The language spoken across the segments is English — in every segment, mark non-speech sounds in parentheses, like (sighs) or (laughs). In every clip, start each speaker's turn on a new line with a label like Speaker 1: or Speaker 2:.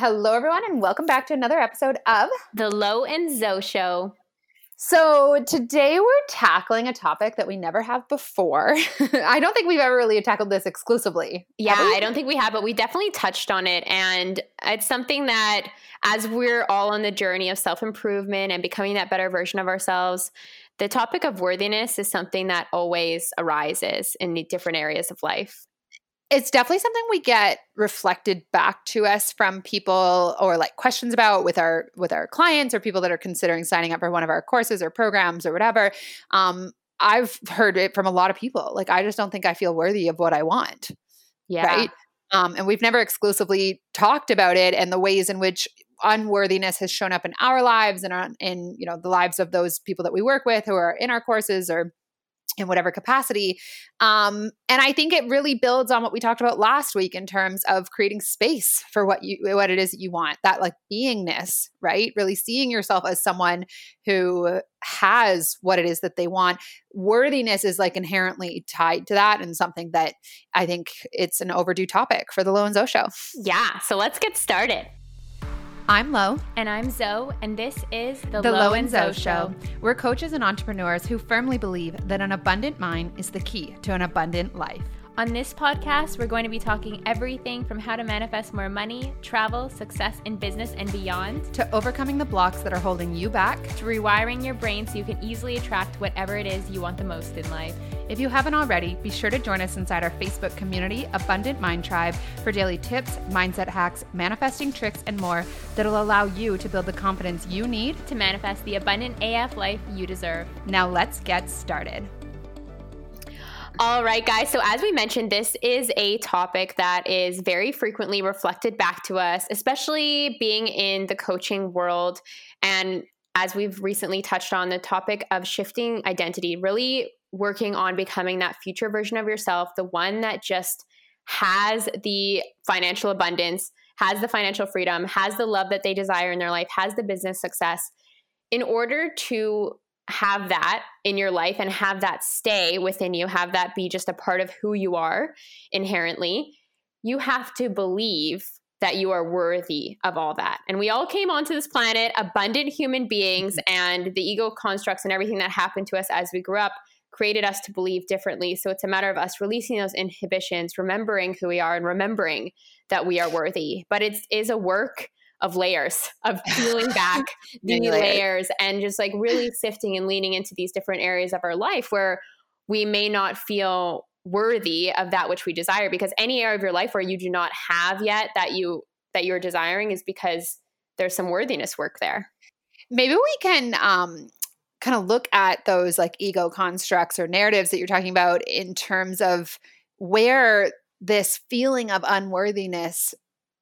Speaker 1: Hello, everyone, and welcome back to another episode of
Speaker 2: The Lo and Zoe Show.
Speaker 1: So, today we're tackling a topic that we never have before. (laughs) I don't think we've ever really tackled this exclusively.
Speaker 2: Yeah, I don't think we have, but we definitely touched on it. And it's something that, as we're all on the journey of self improvement and becoming that better version of ourselves, the topic of worthiness is something that always arises in different areas of life
Speaker 1: it's definitely something we get reflected back to us from people or like questions about with our with our clients or people that are considering signing up for one of our courses or programs or whatever. Um, i've heard it from a lot of people. Like i just don't think i feel worthy of what i want.
Speaker 2: Yeah.
Speaker 1: Right? Um, and we've never exclusively talked about it and the ways in which unworthiness has shown up in our lives and on, in you know the lives of those people that we work with who are in our courses or in whatever capacity. Um, and I think it really builds on what we talked about last week in terms of creating space for what you what it is that you want. That like beingness, right? Really seeing yourself as someone who has what it is that they want. Worthiness is like inherently tied to that and something that I think it's an overdue topic for the Lo and Zoe show.
Speaker 2: Yeah. So let's get started.
Speaker 1: I'm Lo.
Speaker 2: And I'm Zoe, and this is
Speaker 1: the, the Lo and Zoe Show. We're coaches and entrepreneurs who firmly believe that an abundant mind is the key to an abundant life.
Speaker 2: On this podcast, we're going to be talking everything from how to manifest more money, travel, success in business, and beyond,
Speaker 1: to overcoming the blocks that are holding you back,
Speaker 2: to rewiring your brain so you can easily attract whatever it is you want the most in life.
Speaker 1: If you haven't already, be sure to join us inside our Facebook community, Abundant Mind Tribe, for daily tips, mindset hacks, manifesting tricks, and more that'll allow you to build the confidence you need
Speaker 2: to manifest the abundant AF life you deserve.
Speaker 1: Now, let's get started.
Speaker 2: All right, guys. So, as we mentioned, this is a topic that is very frequently reflected back to us, especially being in the coaching world. And as we've recently touched on, the topic of shifting identity, really working on becoming that future version of yourself, the one that just has the financial abundance, has the financial freedom, has the love that they desire in their life, has the business success. In order to have that in your life and have that stay within you, have that be just a part of who you are inherently, you have to believe that you are worthy of all that. And we all came onto this planet abundant human beings, mm-hmm. and the ego constructs and everything that happened to us as we grew up created us to believe differently. So it's a matter of us releasing those inhibitions, remembering who we are, and remembering that we are worthy. But it is a work of layers of (laughs) peeling back the layers. layers and just like really sifting and leaning into these different areas of our life where we may not feel worthy of that which we desire because any area of your life where you do not have yet that you that you're desiring is because there's some worthiness work there
Speaker 1: maybe we can um kind of look at those like ego constructs or narratives that you're talking about in terms of where this feeling of unworthiness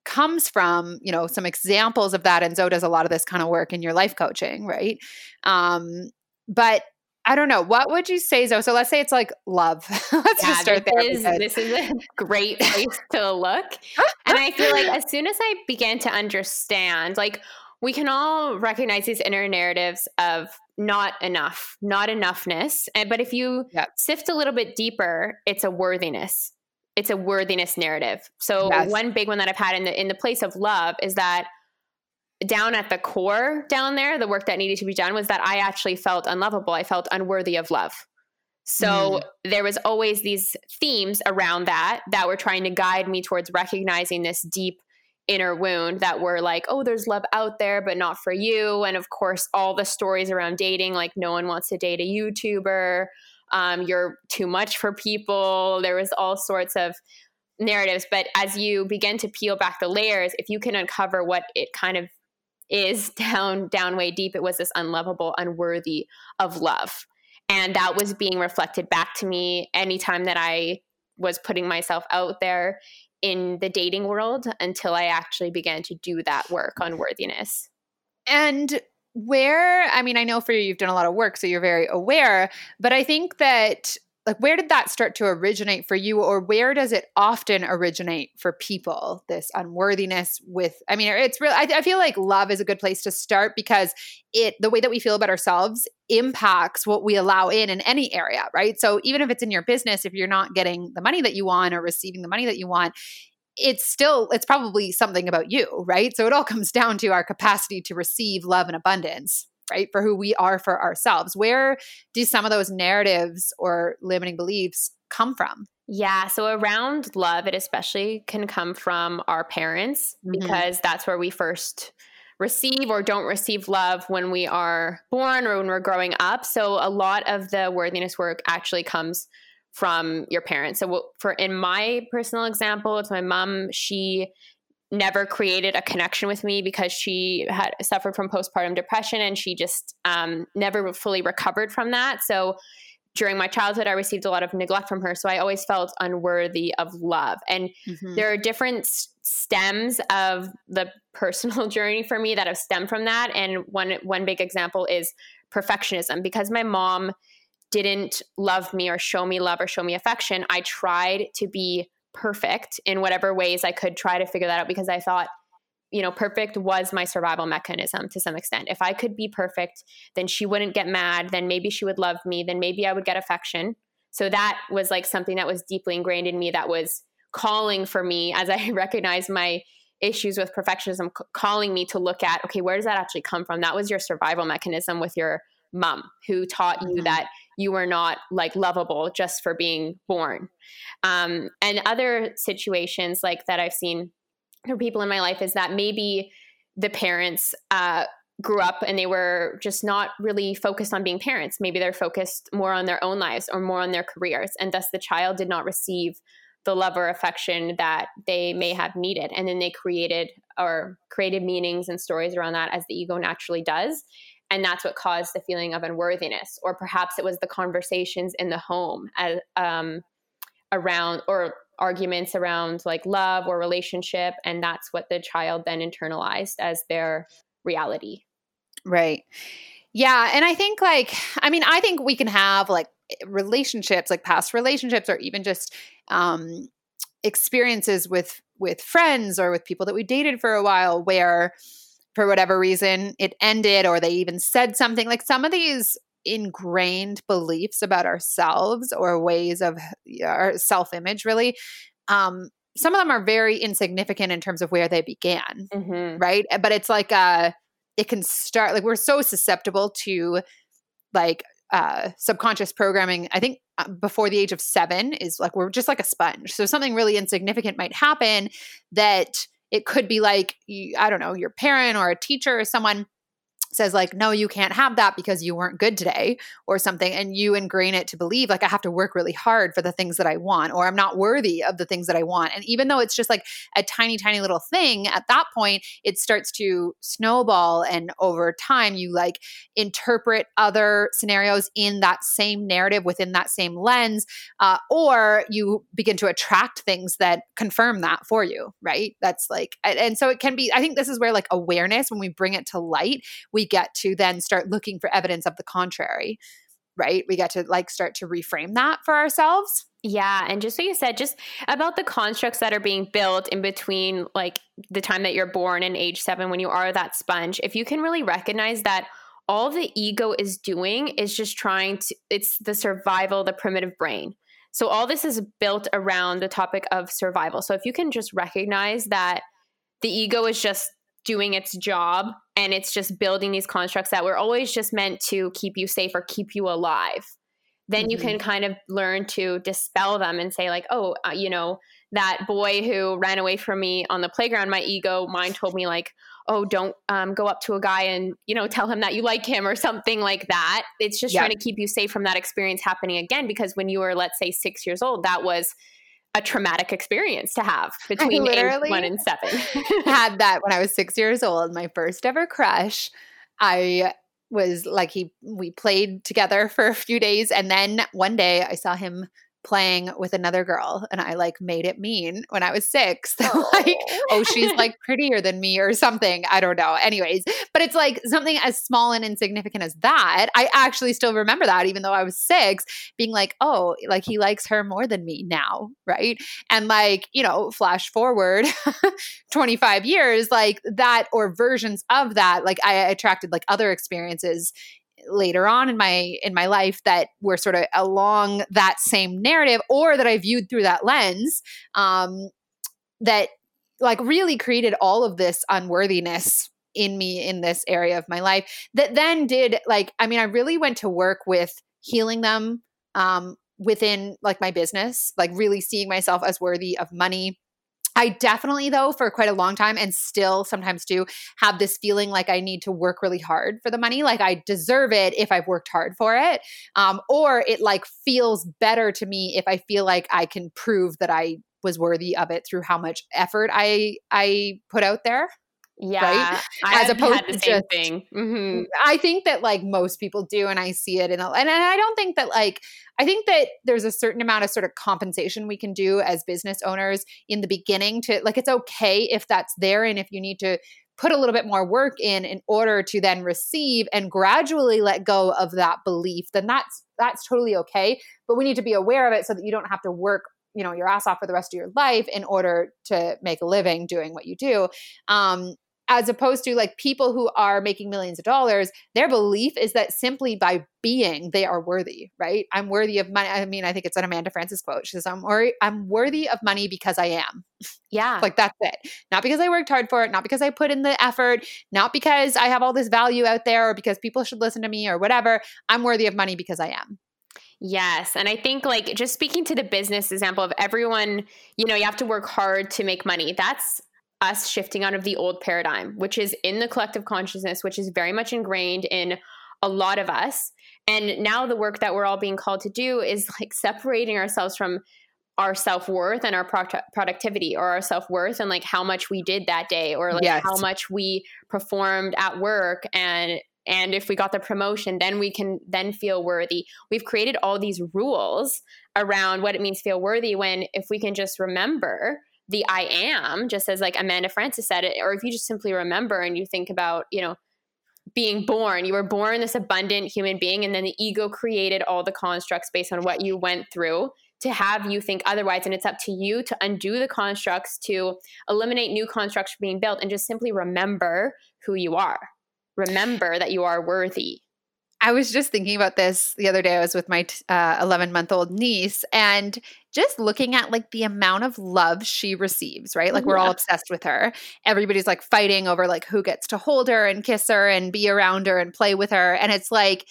Speaker 1: comes from you know some examples of that and zoe does a lot of this kind of work in your life coaching right um but I don't know. What would you say, Zoe? So let's say it's like love. (laughs) let's yeah, just start
Speaker 2: this there. Is, this is a great place to look. and I feel like as soon as I began to understand, like we can all recognize these inner narratives of not enough, not enoughness. And, but if you yep. sift a little bit deeper, it's a worthiness it's a worthiness narrative. So yes. one big one that I've had in the in the place of love is that down at the core down there, the work that needed to be done was that I actually felt unlovable. I felt unworthy of love. So mm. there was always these themes around that that were trying to guide me towards recognizing this deep inner wound that were like, oh, there's love out there, but not for you. And of course, all the stories around dating, like no one wants to date a YouTuber um, you're too much for people. There was all sorts of narratives. But as you begin to peel back the layers, if you can uncover what it kind of is (laughs) down down way deep, it was this unlovable, unworthy of love. And that was being reflected back to me anytime that I was putting myself out there in the dating world until I actually began to do that work on worthiness.
Speaker 1: And where i mean i know for you you've done a lot of work so you're very aware but i think that like where did that start to originate for you or where does it often originate for people this unworthiness with i mean it's real I, I, feel like love is a good place to start because it the way that we feel about ourselves impacts what we allow in in any area right? So even if it's in your business if you're not getting the money that you want or receiving the money that you want it's still it's probably something about you right so it all (laughs) comes down to our capacity to receive love and abundance right for who we are for ourselves where do some of those narratives or limiting beliefs come from
Speaker 2: yeah. So around love, it especially can come from our parents mm-hmm. because that's where we first receive or don't receive love when we are born or when we're growing up. So a lot of the worthiness work actually comes from your parents. So for in my personal example, it's my mom. She never created a connection with me because she had suffered from postpartum depression and she just um, never fully recovered from that. So during my childhood, I received a lot of neglect from her. So I always felt unworthy of love. And mm-hmm. there are different stems of the (laughs) personal journey for me that have stemmed from that. And one, one big example is perfectionism because my mom didn't love me or show me love or show me affection. I tried to be perfect in whatever ways I could try to figure that out because I thought you know, perfect was my survival mechanism to some extent. If I could be perfect, then she wouldn't get mad, then maybe she would love me, then maybe I would get affection. So that was like something that was deeply ingrained in me that was calling for me (laughs) as I recognized my issues with perfectionism calling me to look at okay where does that actually come from that was your survival mechanism with your mom who taught you mm-hmm. that you were not like lovable just for being born um, and other situations like that i've seen for people in my life is that maybe the parents uh, grew up and they were just not really focused on being parents. Maybe they're focused more on their own lives or more on their careers. And thus the child did not receive the love or affection that they may have needed. And then they created or created meanings and stories around that as the ego naturally does. And that's what caused the feeling of unworthiness. Or perhaps it was the conversations in the home as, um, around or arguments around like love or relationship and that's what the child then internalized as their reality
Speaker 1: right yeah and i think like i mean i think we can have like relationships like past relationships or even just um experiences with with friends or with people that we dated for a while where for whatever reason it ended or they even said something like some of these ingrained beliefs about ourselves or ways of our self image, really, um, some of them are very insignificant in terms of where they began, mm-hmm. right? But it's like uh it can start like we're so susceptible to like uh subconscious programming. I think uh, before the age of 7 is like we're just like a sponge. So something really insignificant might happen that it could be like I don't know, your parent or a teacher or someone says like no you can't have that because you weren't good today or something and you ingrain it to believe like i have to work really hard for the things that i want or i'm not worthy of the things that i want and even though it's just like a tiny tiny little thing at that point it starts to snowball and over time you like interpret other scenarios in that same narrative within that same lens uh, or you begin to attract things that confirm that for you right? That's like and so it can be i think this is where like awareness when we bring it to light we get to then start looking for evidence of the contrary right? We get to like start to reframe that for ourselves.
Speaker 2: Yeah and just what you said just about the constructs that are being built in between like the time that you're born and age seven when you are that sponge if you can really recognize that all the ego is doing is just trying to it's the survival the primitive brain. So all this is built around the topic of survival. So if you can just recognize that the ego is just doing its job and it's just building these constructs that were always just meant to keep you safe or keep you alive. Then mm-hmm. you can kind of learn to dispel them and say like oh uh, you know that boy who ran away from me on the playground my ego mind told me like oh don't um, go up to a guy and you know tell him that you like him or something like that. It's just trying to keep you safe from that experience happening again because when you were let's say six years old that was a traumatic experience to have (laughs) between age one and seven. (laughs)
Speaker 1: had that when I was six years old. My first ever crush. I was like he we played together for a few days and then one day I saw him playing with another girl and I like made it mean when I was six. (laughs) Oh. like, oh, she's (laughs) like prettier than me or something. I don't know. Anyways, but it's like something as small and insignificant as that. I actually still remember that, even though I was six, being like, oh, like he likes her more than me now. Right. And like, you know, flash forward (laughs) 25 years, like that or versions of that, like I attracted like other experiences later on in my in my life that were sort of along that same narrative or that I viewed through that lens um that like really created all of this unworthiness in me in this area of my life that then did like i mean i really went to work with healing them um within like my business like really seeing myself as worthy of money I definitely, though, for quite a long time and still sometimes do have this feeling like I need to work really hard for the money. Like I deserve it if I've worked hard for it. Um, or it like feels better to me if I feel like I can prove that I was worthy of it through how much effort I I put out there.
Speaker 2: Yeah, right?
Speaker 1: as opposed to just thing. Mm-hmm. I think that like most people do, and I see it in, a, and, and I don't think that like I think that there's a certain amount of sort of compensation we can do as business owners in the beginning to like it's okay if that's there, and if you need to put a little bit more work in in order to then receive and gradually let go of that belief, then that's that's totally okay. But we need to be aware of it so that you don't have to work you know your ass off for the rest of your life in order to make a living doing what you do um, as opposed to like people who are making millions of dollars their belief is that simply by being they are worthy right? I'm worthy of money i mean i think it's an Amanda Frances quote she says i'm, wor- I'm worthy of money because i am.
Speaker 2: Yeah.
Speaker 1: Like that's it. Not because i worked hard for it not because i put in the effort not because i have all this value out there or because people should listen to me or whatever. I'm worthy of money because i am.
Speaker 2: Yes. And I think, like, just speaking to the business example of everyone, you know, you have to work hard to make money. That's us shifting out of the old paradigm, which is in the collective consciousness, which is very much ingrained in a lot of us. And now the work that we're all being called to do is like separating ourselves from our self-worth and our pro- productivity or our self-worth and like how much we did that day or like yes. how much we performed at work and and if we got the promotion then we can then feel worthy we've created all these rules around what it means to feel worthy when if we can just remember the I am, just as like Amanda Frances said it, or if you just simply remember and you think about, you know, being born, you were born this abundant human being, and then the ego created all the constructs based on what you went through to have you think otherwise. And it's up to you to undo the constructs, to eliminate new constructs from being built, and just simply remember who you are. Remember that you are worthy.
Speaker 1: I was just thinking about this the other day. I was with my 11 uh, month old niece and just looking at like the amount of love she receives, right? Like, we're all obsessed with her. Everybody's like fighting over like who gets to hold her and kiss her and be around her and play with her. And it's like,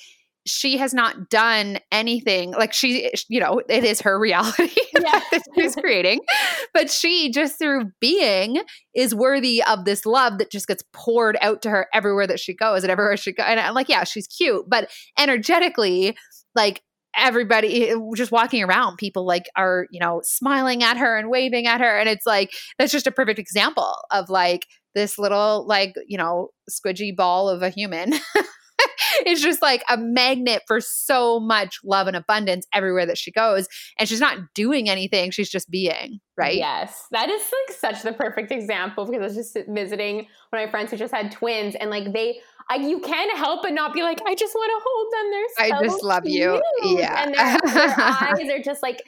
Speaker 1: she has not done anything like she you know it is her reality (laughs) yeah. that she's creating but she just through being is worthy of this love that just gets poured out to her everywhere that she goes and everywhere she goes and I'm like yeah she's cute but energetically like everybody eh, just walking around people like are you know smiling at her and waving at her and it's like that's just a perfect example of like this little like you know squidgy ball of a human (laughs) is just like a magnet for so much love and abundance everywhere that she goes. And she's not doing anything, she's just being, right?
Speaker 2: Yes. That is like such the perfect example because I was just visiting one of my friends who just had twins and like they I, you can't help but not be like, I just want to hold them. They're
Speaker 1: so I just love cute. you. Yeah.
Speaker 2: And their, their (laughs) eyes are just like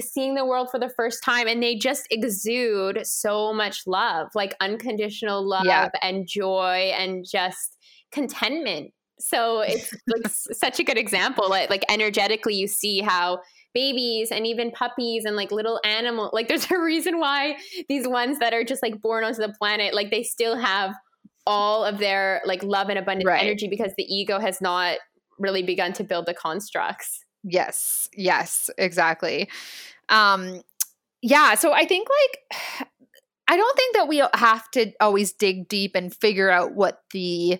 Speaker 2: seeing the world for the first time and they just exude so much love, like unconditional love yeah. and joy and just contentment so it's like such a good example. Like, like energetically, you see how babies and even puppies and like little animal like (laughs) there's a reason why these ones that are just like born onto the planet like they still have all of their like love and abundant right. energy because the ego has not really begun to build the constructs
Speaker 1: yes yes exactly um yeah so i think like (sighs) i don't think that we have to always dig deep and figure out what the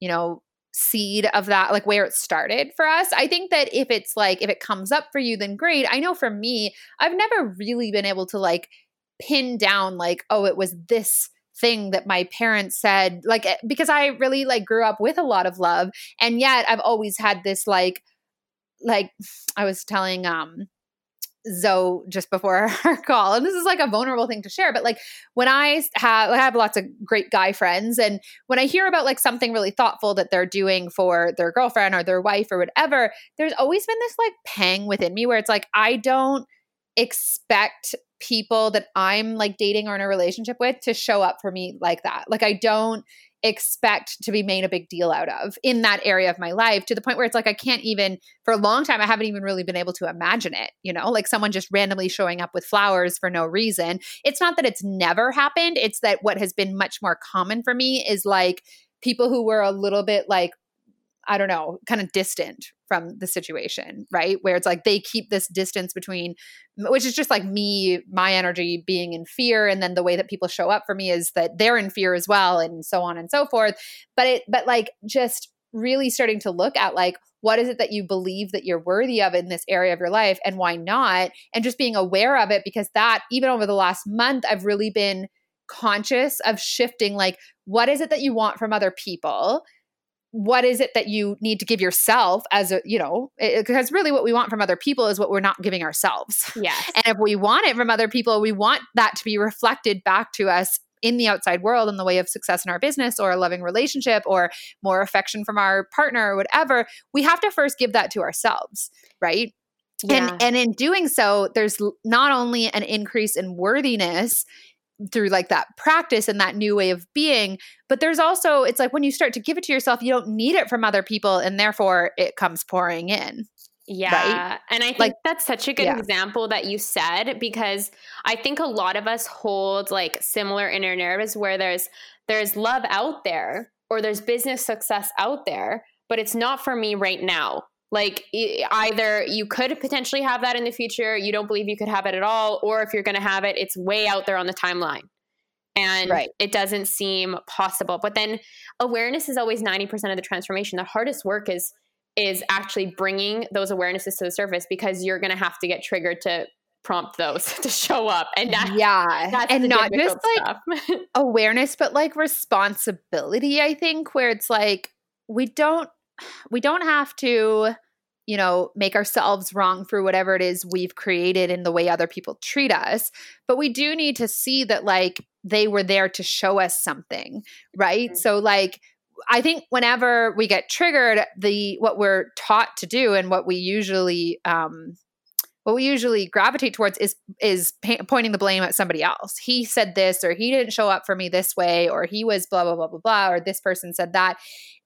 Speaker 1: you know seed of that, like where it started for us. I think that if it's like, if it comes up for you, then great. I know for me, I've never really been able to like pin down, like, oh, it was this thing that my parents said like eh, because i really like grew up with a lot of love and yet i've always had this like like (sighs) i was telling um Zoe just before (laughs) our call, and this is like a vulnerable thing to share. But like when I have, I have lots of great guy friends, and when I hear about like something really thoughtful that they're doing for their girlfriend or their wife or whatever, there's always been this like pang within me where it's like I don't expect people that I'm like dating or in a relationship with to show up for me like that. Like I don't expect to be made a big deal out of in that area of my life to the point where it's like I can't even for a long time I haven't even really been able to imagine it, you know, like someone just randomly showing up with flowers for no reason. It's not that it's never happened, it's that what has been much more common for me is like people who were a little bit like I don't know, kind of distant from the situation, right? Where it's like they keep this distance between, which is just like me, my energy being in fear. And then the way that people show up for me is that they're in fear as well, and so on and so forth. But it, but like just really starting to look at like, what is it that you believe that you're worthy of in this area of your life and why not? And just being aware of it because that, even over the last month, I've really been conscious of shifting like, what is it that you want from other people? What is it that you need to give yourself as a you know because really what we want from other people is what we're not giving ourselves.
Speaker 2: Yeah
Speaker 1: and if we want it from other people we want that to be reflected back to us in the outside world in the way of success in our business or a loving relationship or more affection from our partner or whatever we have to first give that to ourselves right? Yeah. and and in doing so there's not only an increase in worthiness through like that practice and that new way of being but there's also it's like when you start to give it to yourself you don't need it from other people and therefore it comes pouring in
Speaker 2: yeah. Right? And I think like, that's such a good yeah. example that you said because I think a lot of us hold like similar inner narratives where there's there's love out there or there's business success out there, but it's not for me right now. Like either you could potentially have that in the future, you don't believe you could have it at all, or if you're going to have it, it's way out there on the timeline. And right. it doesn't seem possible. But then awareness is always 90% of the transformation. The hardest work is is actually bringing those awarenesses to the surface because you're going to have to get triggered to prompt those (laughs) to show up and that,
Speaker 1: yeah and not just like (laughs) awareness but like responsibility i think where it's like we don't we don't have to you know make ourselves wrong for whatever it is we've created in the way other people treat us but we do need to see that like they were there to show us something right mm-hmm. so like I think whenever we get triggered, the what we're taught to do and what we usually um, what we usually gravitate towards is is pa- pointing the blame at somebody else. He said this, or he didn't show up for me this way, or he was blah blah blah blah blah, or this person said that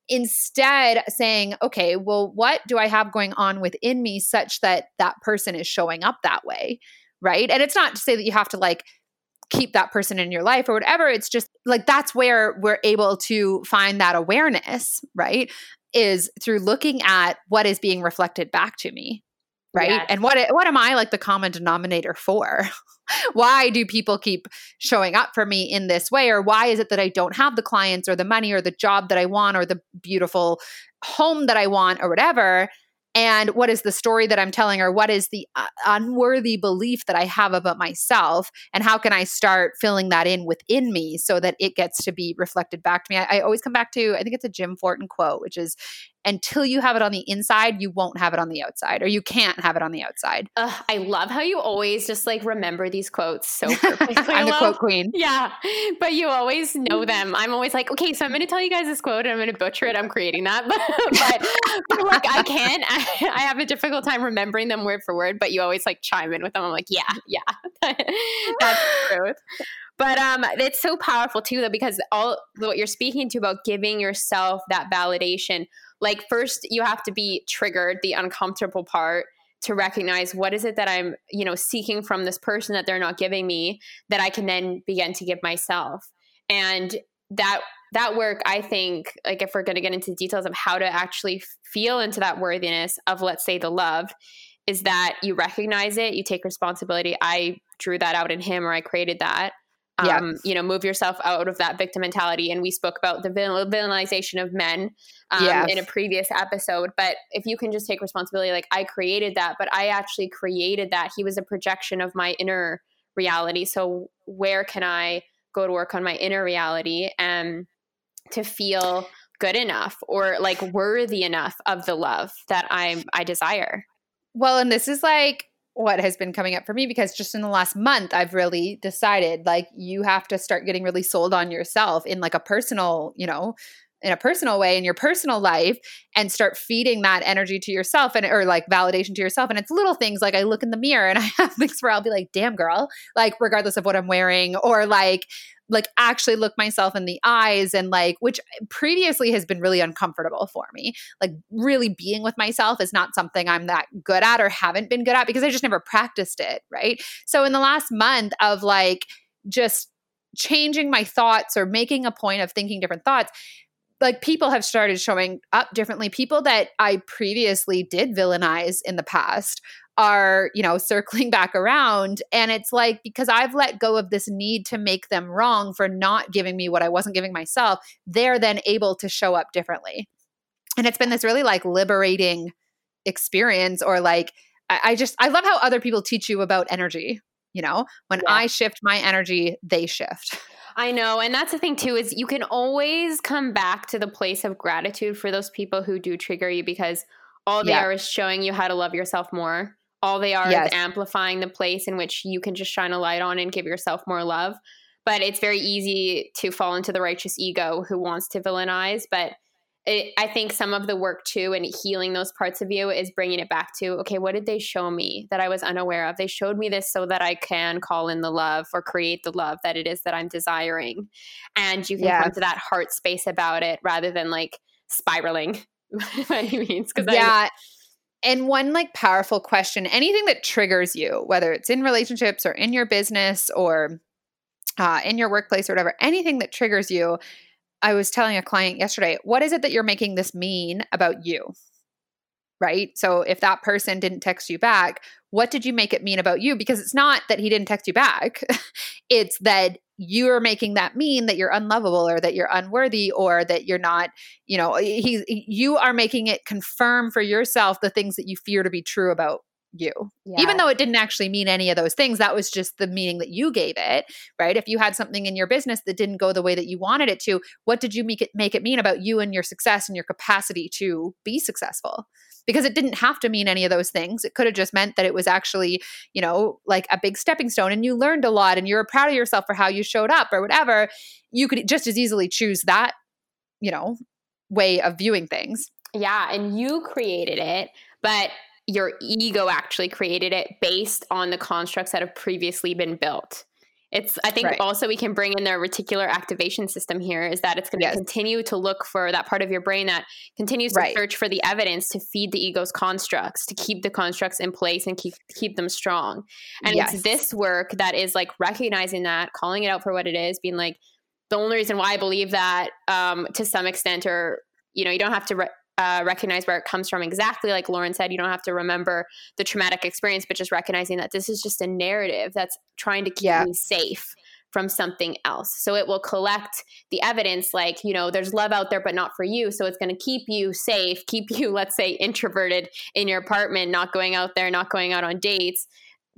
Speaker 1: instead saying okay well what do i have going on within me such that that person is showing up that way? Right? And it's not to say that you have to like keep that person in your life or whatever. It's just like that's where we're able to find that awareness right is through looking at what is being reflected back to me right? Yes. and what what am i like the common denominator for? (laughs) Why do people keep showing up for me in this way? Or why is it that i don't have the clients or the money or the job that i want or the beautiful home that i want or whatever? And what is the story that I'm telling, or what is the uh, unworthy belief that I have about myself, and how can I start filling that in within me so that it gets to be reflected back to me? I, I always come back to, I think it's a Jim Fortin quote, which is until you have it on the inside, you won't have it on the outside, or you can't have it on the outside.
Speaker 2: I love how you always just like remember these quotes so (laughs) perfectly.
Speaker 1: I'm the quote queen.
Speaker 2: Yeah, but you always know them. I'm always like, okay, so I'm going to tell you guys this quote, and I'm going to butcher it. I'm creating that, (laughs) but, but, but like I can't. I, I, have a difficult time remembering them word for word. But you always like chime in with them. I'm like, yeah, yeah, (laughs) that's the truth. But um, it's so powerful too, though, because all what you're speaking to about giving yourself that validation like first you have to be triggered the uncomfortable part to recognize what is it that i'm you know seeking from this person that they're not giving me that i can then begin to give myself. And that that work i think like if we're going to get into details of how to actually feel into that worthiness of let's say the love is that you recognize it you take responsibility. I drew that out in him or i created that um, yeah. you know, move yourself out of that victim mentality. And we spoke about the villainization of men um, yes. in a previous episode. But if you can just take responsibility, like I created that, but I actually created that. He was a projection of my inner reality. So where can I go to work on my inner reality and to feel good enough or like worthy enough of the love that I I desire?
Speaker 1: Well, and this is like what has been coming up for me because just in the last month I've really decided like you have to start getting really sold on yourself in like a personal, you know, in a personal way in your personal life and start feeding that energy to yourself and or like validation to yourself. And it's little things like I look in the mirror and (laughs) I have things where I'll be like damn girl like regardless of what I'm wearing or like like actually look myself in the eyes and like which previously has been really uncomfortable for me. Like really being with myself is not something i'm that good at or haven't been good at because i just never practiced it right? So in the last month of like just changing my thoughts or making a point of thinking different thoughts like people have started showing up differently. People that i previously did villainize in the past are you know (laughs) circling back around and it's like because i've let go of this need to make them wrong for not giving me what i wasn't giving myself they're then able to show up differently. And it's been this really like liberating experience or like I, I just i love how other people teach you about energy you know? When yeah. i shift my energy they shift (laughs)
Speaker 2: I know. And that's the thing, too, is you can always come back to the place of gratitude for those people who do trigger you because all they yeah. are is showing you how to love yourself more. All they are yes. is amplifying the place in which you can just shine a light on and give yourself more love. But it's very easy to fall into the righteous ego who wants to villainize. But it, I think some of the work too and healing those parts of you is bringing it back to okay, what did they show me that I was unaware of? They showed me this so that I can call in the love or create the love that it is that I'm desiring. And you can yeah. come to that heart space about it rather than like spiraling (laughs) by any means.
Speaker 1: Because yeah. I, and one like powerful question anything that triggers you, whether it's in relationships or in your business or uh, in your workplace or whatever, anything that triggers you. I was telling a client yesterday, what is it that you're making this mean about you? Right. So if that person didn't text you back, what did you make it mean about you? Because it's not that he didn't text you back, (laughs) it's that you're making that mean that you're unlovable or that you're unworthy or that you're not you know he you are making it confirm for yourself the things that you fear to be true about you yeah. even though it didn't actually mean any of those things that was just the meaning that you gave it right if you had something in your business that didn't go the way that you wanted it to what did you make it make it mean about you and your success and your capacity to be successful because it didn't have to mean any of those things. It could have just meant that it was actually, you know, like a big stepping stone and you learned a lot and you were proud of yourself for how you showed up or whatever. You could just as easily choose that, you know, way of viewing things.
Speaker 2: Yeah. And you created it, but your ego actually created it based on the constructs that have previously been built. It's I think right. also we can bring in their reticular activation system here is that it's going to yes. continue to look for that part of your brain that continues to right. search for the evidence to feed the ego's constructs, to keep the constructs in place and keep keep them strong. And yes. it's this work that is like recognizing that, calling it out for what it is, being like the only reason why I believe that um, to some extent or you know, you don't have to re- uh, recognize where it comes from. Exactly like lauren said you don't have to remember the traumatic experience but just recognizing that this is just a narrative that's trying to keep yeah. me safe from something else. So it will collect the evidence like you know there's love out there but not for you. So it's going to keep you safe keep (laughs) you let's say introverted in your apartment not going out there not going out on dates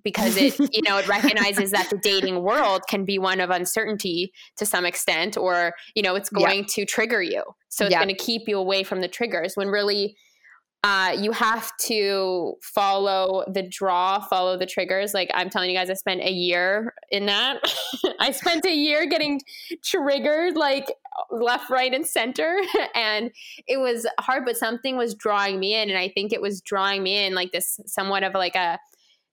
Speaker 2: because it you know it (laughs) recognizes that the dating world can be one of uncertainty to some extent or you know it's going yeah. to trigger you so it's yeah. going to keep you away from the triggers when really uh, you have to follow the draw, follow the triggers. Like I'm telling you guys, I spent a year in that. (laughs) I spent a year getting triggered, like left, right, and center. (laughs) and it was hard, but something was drawing me in. And I think it was drawing me in like this somewhat of like a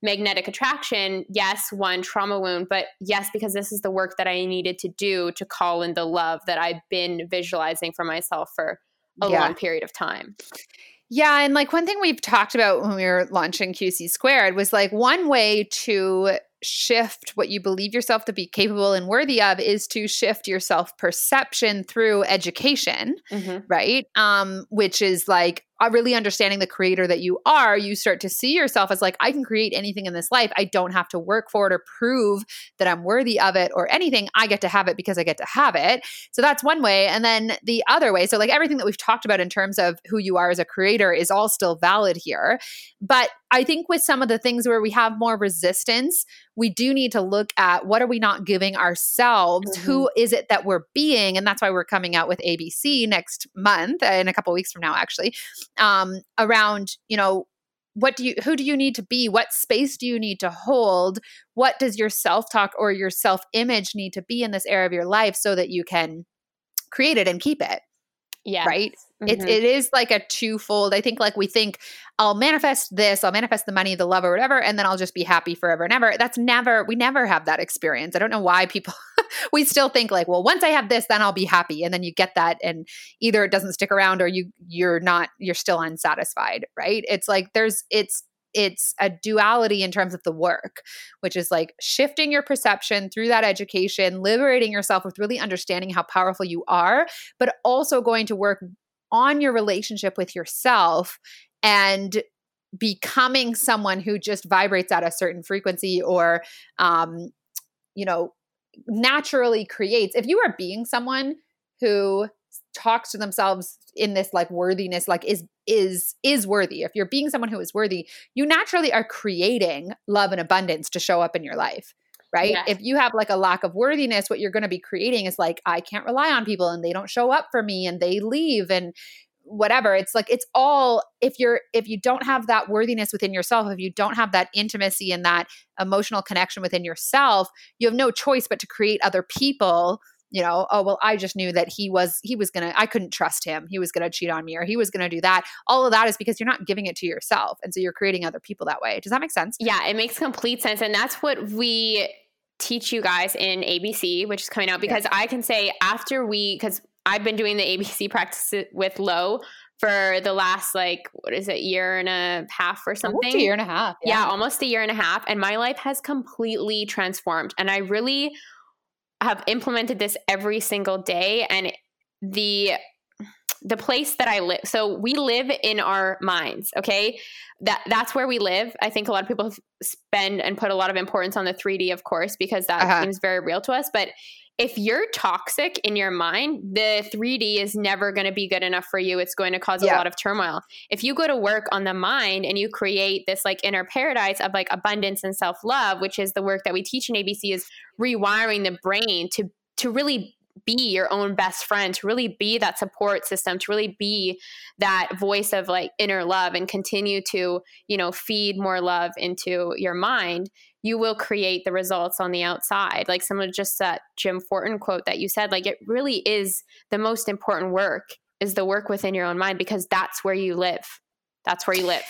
Speaker 2: magnetic attraction, yes, one trauma wound, but yes, because this is the work that I needed to do to call in the love that I've been visualizing for myself for a yeah. long period of time.
Speaker 1: Yeah, and like one thing we've talked about when we were launching QC Squared was like one way to shift what you believe yourself to be capable and worthy of is to shift your self perception through education, mm-hmm. right? Um, which is like really understanding the creator that you are, you start to see yourself as like, I can create anything in this life. I don't have to work for it or prove that I'm worthy of it or anything. I get to have it because I get to have it. So that's one way. And then the other way, so like everything that we've talked about in terms of who you are as a creator is all still valid here. But I think with some of the things where we have more resistance, we do need to look at what are we not giving ourselves? Mm-hmm. Who is it that we're being? And that's why we're coming out with ABC next month, in a couple weeks from now, actually, um, around, you know, what do you who do you need to be? What space do you need to hold? What does your self talk or your self image need to be in this area of your life so that you can create it and keep it Yeah. Right. Mm-hmm. It's it is like a twofold. I think like we think I'll manifest this, I'll manifest the money, the love, or whatever, and then I'll just be happy forever and ever. That's never we never have that experience. I don't know why people (laughs) we still think like, well, once I have this, then I'll be happy. And then you get that and either it doesn't stick around or you you're not, you're still unsatisfied. Right. It's like there's it's it's a duality in terms of the work, which is like shifting your perception through that education, liberating yourself with really understanding how powerful you are, but also going to work on your relationship with yourself and becoming someone who just vibrates at a certain frequency or um you know naturally creates. If you are being someone who talks to themselves in this like worthiness like is is is worthy. If you're being someone who is worthy you naturally are creating love and abundance to show up in your life right? Yes. if you have like a lack of worthiness what you're going to be creating is like i can't rely on people and they don't show up for me and they leave and whatever. It's like it's all if you're if you don't have that worthiness within yourself if you don't have that intimacy and that emotional connection within yourself you have no choice but to create other people you know oh well i just knew that he was he was gonna i couldn't trust him. He was gonna cheat on me or he was gonna do that. All of that is because you're not giving it to yourself and so you're creating other people that way. Does that make sense?
Speaker 2: Yeah it makes complete sense and that's what we teach you guys in abc which is coming out because yeah. i can say after we because i've been doing the abc practice with Lo for the last like what is it year and a half or something almost
Speaker 1: a year and a half
Speaker 2: yeah. yeah. almost a year and a half and my life has completely transformed and i really have implemented this every single day and the the place that I live. So we live in our minds, okay? That that's where we live. I think a lot of people spend and put a lot of importance on the 3D, of course, because that uh-huh. seems very real to us, but if you're toxic in your mind, the 3D is never going to be good enough for you. It's going to cause yeah. a lot of turmoil. If you go to work on the mind and you create this like inner paradise of like abundance and self-love, which is the work that we teach in ABC is rewiring the brain to to really be your own best friend, to really be that support system, to really be that voice of like inner love and continue to, you know, feed more love into your mind, you will create the results on the outside. Like someone just that Jim Fortin quote that you said, like it really is the most important work is the work within your own mind because that's where you live. That's where you live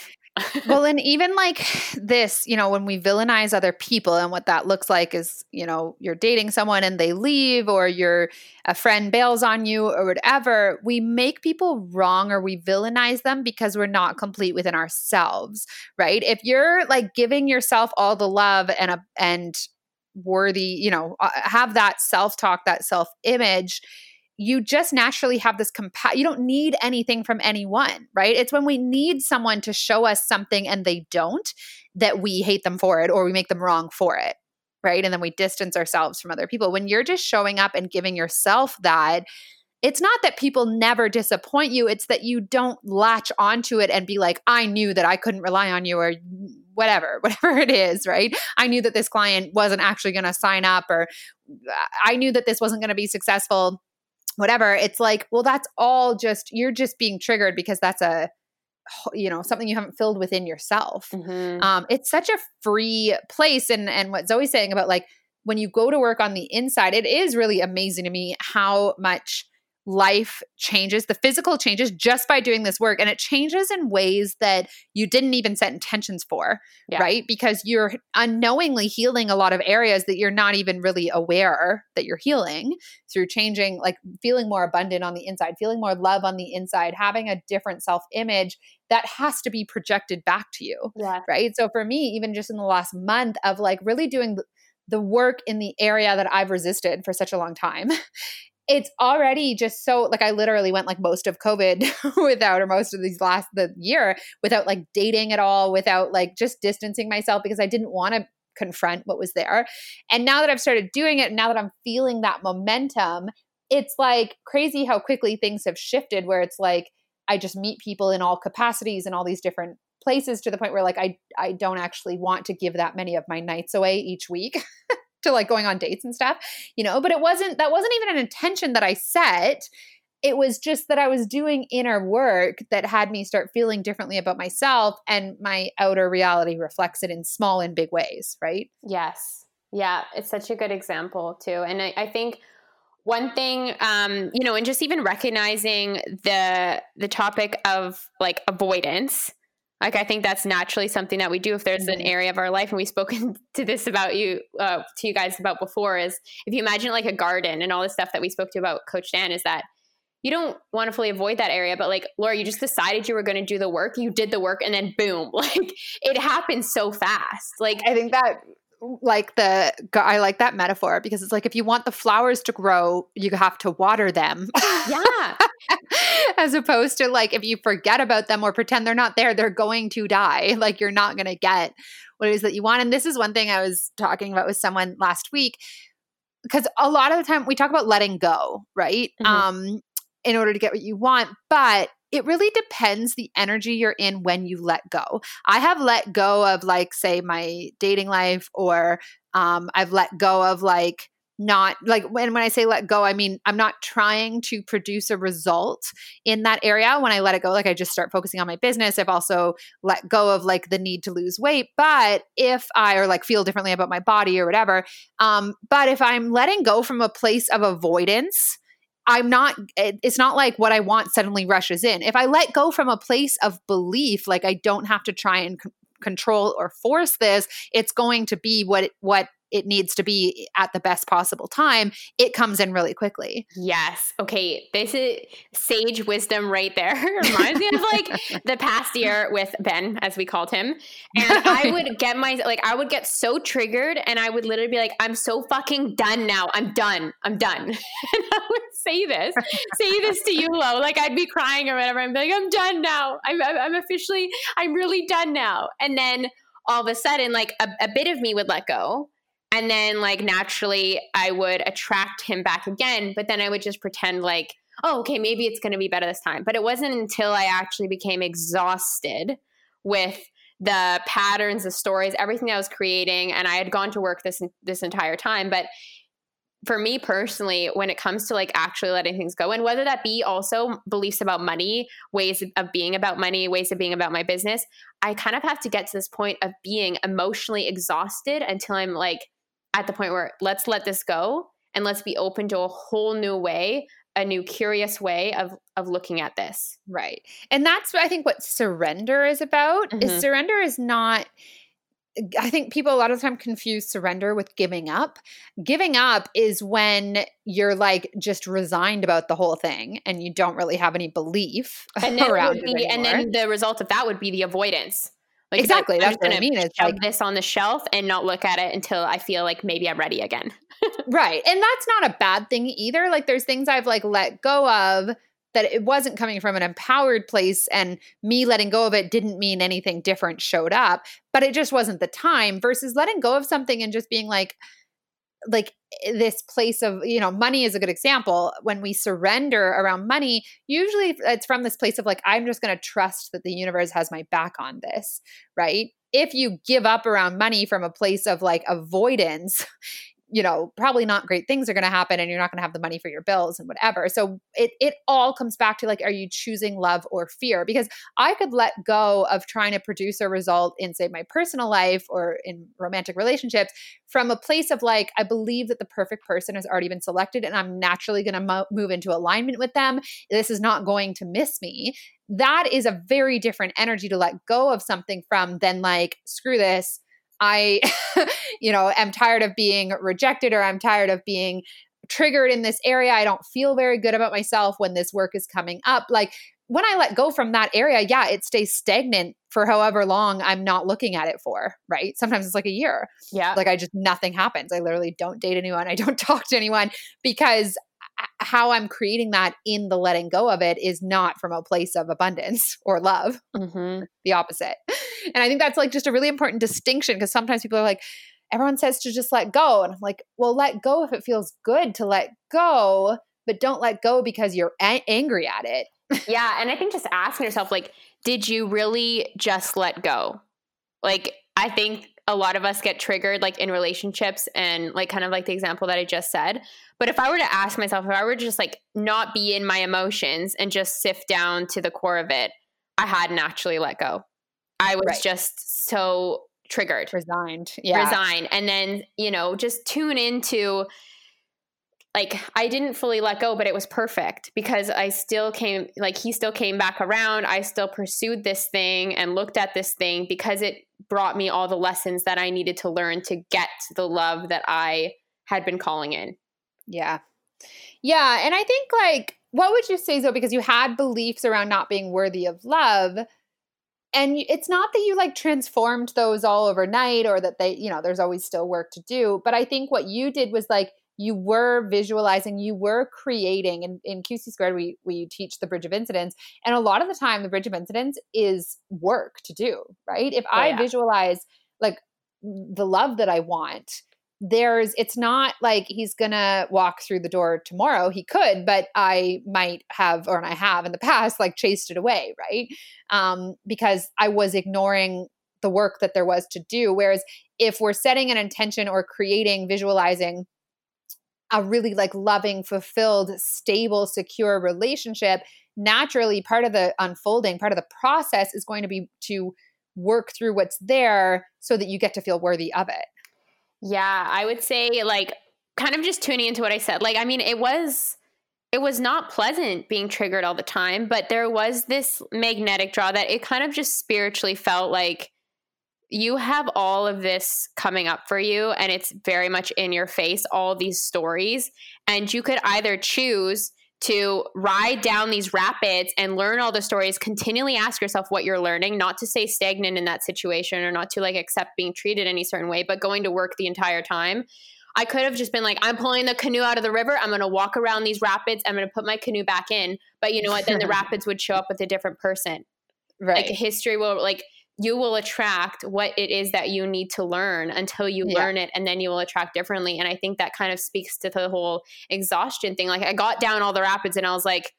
Speaker 1: well, (laughs) and even like this, you know, when we villainize other people and what that looks like is, you know, you're dating someone and they leave or your a friend bails on you or whatever, we make people wrong or we villainize them because we're not complete within ourselves, right? If you're like giving yourself all the love and a and worthy, you know, uh, have that self-talk, that self-image, you just naturally have this compa- you don't need anything from anyone right? It's when we need someone to show us something and they don't that we hate them for it or we make them wrong for it right? And then we distance ourselves from other people. When you're just showing up and giving yourself that it's not that people never disappoint you it's that you don't latch onto it and be like i knew that i couldn't rely on you or whatever (laughs) whatever it is right? I knew that this client wasn't actually going to sign up or i knew that this wasn't going to be successful whatever it's like well that's all just you're just being triggered because that's a you know something you haven't filled within yourself mm-hmm. um, it's such a free place and and what zoe's saying about like when you go to work on the inside it is really amazing to me how much life changes, the physical changes just by doing this work. And it changes in ways that you didn't even set intentions for, yeah. right? Because you're unknowingly healing a lot of areas that you're not even really aware that you're healing through changing, like feeling more abundant on the inside, feeling more love on the inside, having a different self image that has to be projected back to you, yeah. right? So for me, even just in the last month of like really doing the work in the area that I've resisted for such a long time it's already just so like I literally went like most of COVID (laughs) without or most of these last the year without like dating at all, without like just distancing myself because I didn't want to confront what was there. And now that I've started doing it, now that I'm feeling that momentum, it's like crazy how quickly things have shifted where it's like I just meet people in all capacities and all these different places to the point where like I I don't actually want to give that many of my nights away each week. (laughs) to like going on dates and stuff, you know, but it wasn't, that wasn't even an intention that I set. It was just that I was doing inner work that had me start feeling differently about myself, and my outer reality reflects it in small and big ways, right?
Speaker 2: Yes. Yeah. It's such a good example, too. And I, I think one thing um you know and just even recognizing the the topic of like avoidance like i think that's naturally something that we do if there's mm-hmm. an area of our life and we've spoken (laughs) to this about you uh, to you guys about before is if you imagine like a garden and all the stuff that we spoke to about coach dan is that you don't want to fully avoid that area but like laura you just decided you were going to do the work you did the work and then boom (laughs) like it happens so fast like
Speaker 1: i think that like the I like that metaphor because it's like if you want the flowers to grow, you have to water them.
Speaker 2: Yeah. (laughs)
Speaker 1: As opposed to like if you forget about them or pretend they're not there, they're going to die. (laughs) Like you're not going to get what it is that you want. And this is one thing I was talking about with someone last week because a lot of the time we talk about letting go, right? Mm-hmm. Um in order to get what you want, but it really depends the energy you're in when you let go. I have let go of like say my dating life or um I've let go of like not like when when I say let go, I mean I'm not trying to produce a result in that area. When I let it go, like I just start focusing on my business. I've also let go of like the need to lose weight. But if I or like feel differently about my body or whatever, um, but if I'm letting go from a place of avoidance, I'm not, it's not like what I want suddenly rushes in. If I let go from a place of belief, like I don't have to try and c- control or force this, it's going to be what, what it needs to be at the best possible time, it comes in really quickly.
Speaker 2: Yes. Okay. This is sage wisdom right there. (laughs) (laughs) Reminds me of like the past year with Ben, as we called him. And I (laughs) would get my, like, I would get so triggered and I would literally be like, I'm so fucking done now. I'm done. I'm done. and I would say this, say this to you, Lo. Like, I'd be crying or whatever. I'm like, I'm done now. I'm, I'm officially, I'm really done now. And then all of a sudden, like, a, a bit of me would let go and then like naturally I would attract him back again, but then I would just pretend like, oh, okay, maybe it's going to be better this time. But it wasn't until I actually became exhausted with the patterns, the stories, everything I was creating, and I had gone to work this this entire time. But for me personally, when it comes to like actually letting things go, and whether that be also beliefs about money, ways of being about money, ways of being about my business, I kind of have to get to this point of being emotionally exhausted until I'm like at the point where let's let this go and let's be open to a whole new way a new curious way of of looking at this
Speaker 1: right and that's i think what surrender is about mm-hmm. is surrender is not I think people a lot of the time confuse surrender with giving up. Giving up is when you're like just resigned about the whole thing and you don't really have any belief
Speaker 2: and (laughs)
Speaker 1: around
Speaker 2: be,
Speaker 1: it.
Speaker 2: And then the result of that would be the avoidance.
Speaker 1: Like exactly, that's what I mean.
Speaker 2: It's like this on the shelf and not look at it until I feel like maybe I'm ready again. (laughs)
Speaker 1: right, and that's not a bad thing either. Like there's things I've like let go of that it wasn't coming from an empowered place and me letting go of it didn't mean anything different showed up but it just wasn't the time versus letting go of something and just being like like eh, this place of you know money is a good example. When we surrender around money usually it's from this place of like i'm just going to trust that the universe has my back on this right? If you give up around money from a place of like avoidance (laughs) you know, probably not great things are going to happen and you're not going to have the money for your bills and whatever. So it it all comes back to like are you choosing love or fear? Because I could let go of trying to produce a result in say my personal life or in romantic relationships from a place of like I believe that the perfect person has already been selected and I'm naturally going to mo- move into alignment with them. This is not going to miss me. That is a very different energy to let go of something from than like screw this I, (laughs) you know, am tired of being rejected or I'm tired of being triggered in this area. I don't feel very good about myself when this work is coming up. Like when I let go from that area, yeah, it stays stagnant for however long I'm not looking at it for, right? Sometimes it's like a year.
Speaker 2: Yeah.
Speaker 1: Like I just, nothing happens. I literally don't date anyone. I don't (laughs) talk to anyone because how I'm creating that in the letting go of it is not from a place of abundance (laughs) or love, mm-hmm. the opposite. And I think that's like just a really important distinction because sometimes people are like, everyone says to just let go. And I'm like, well, let go if it feels good to let go, but don't let go because you're a- angry at it.
Speaker 2: yeah. And I think just asking yourself, like, did you really just let go? Like, I think a lot of us get triggered like in relationships and like kind of like the example that I just said. But if I were to ask myself, if I were to just like not be in my emotions and just sift down to the core of it, I hadn't actually let go. I was right. just so triggered,
Speaker 1: resigned, yeah,
Speaker 2: resigned, and then you know just tune into like I didn't fully let go, but it was perfect because I still came like he still came back around. I still pursued this thing and looked at this thing because it brought me all the lessons that I needed to learn to get the love that I had been calling in.
Speaker 1: Yeah. Yeah, and I think like what would you say so because you had beliefs around not being worthy of love and it's not that you like transformed those all overnight or that they, you know, there's always still work to do, but I think what you did was like you were visualizing, you were creating. And in QC squared, we we teach the bridge of incidents, and a lot of the time, the bridge of incidents is work to do. Right? If oh, I yeah. visualize like the love that I want, there's it's not like he's gonna walk through the door tomorrow he could but i might have or i have in the past like chased it away right um because i was ignoring the work that there was to do whereas if we're setting an intention or creating visualizing a really like loving, fulfilled, stable, secure relationship, naturally part of the unfolding, part of the process is going to be to work through what's there so that you get to feel worthy of it.
Speaker 2: Yeah, I would say like kind of just tuning into what I said. Like I mean, it was it was not pleasant being triggered all the time, but there was this magnetic draw that it kind of just spiritually felt like you have all of this coming up for you and it's very much in your face all these stories and you could either choose to ride down these rapids and learn all the stories continually ask yourself what you're learning not to stay stagnant in that situation or not to like accept being treated any certain way but going to work the entire time. I could have just been like i'm pulling the canoe out of the river. I'm going to walk around these rapids. I'm going to put my canoe back in. But you know what? Then the (laughs) rapids would show up with a different person. Right. like history will like you will attract what it is that you need to learn until you yeah. learn it and then you will attract differently and i think that kind of speaks to the whole exhaustion thing like i got down all the rapids and i was like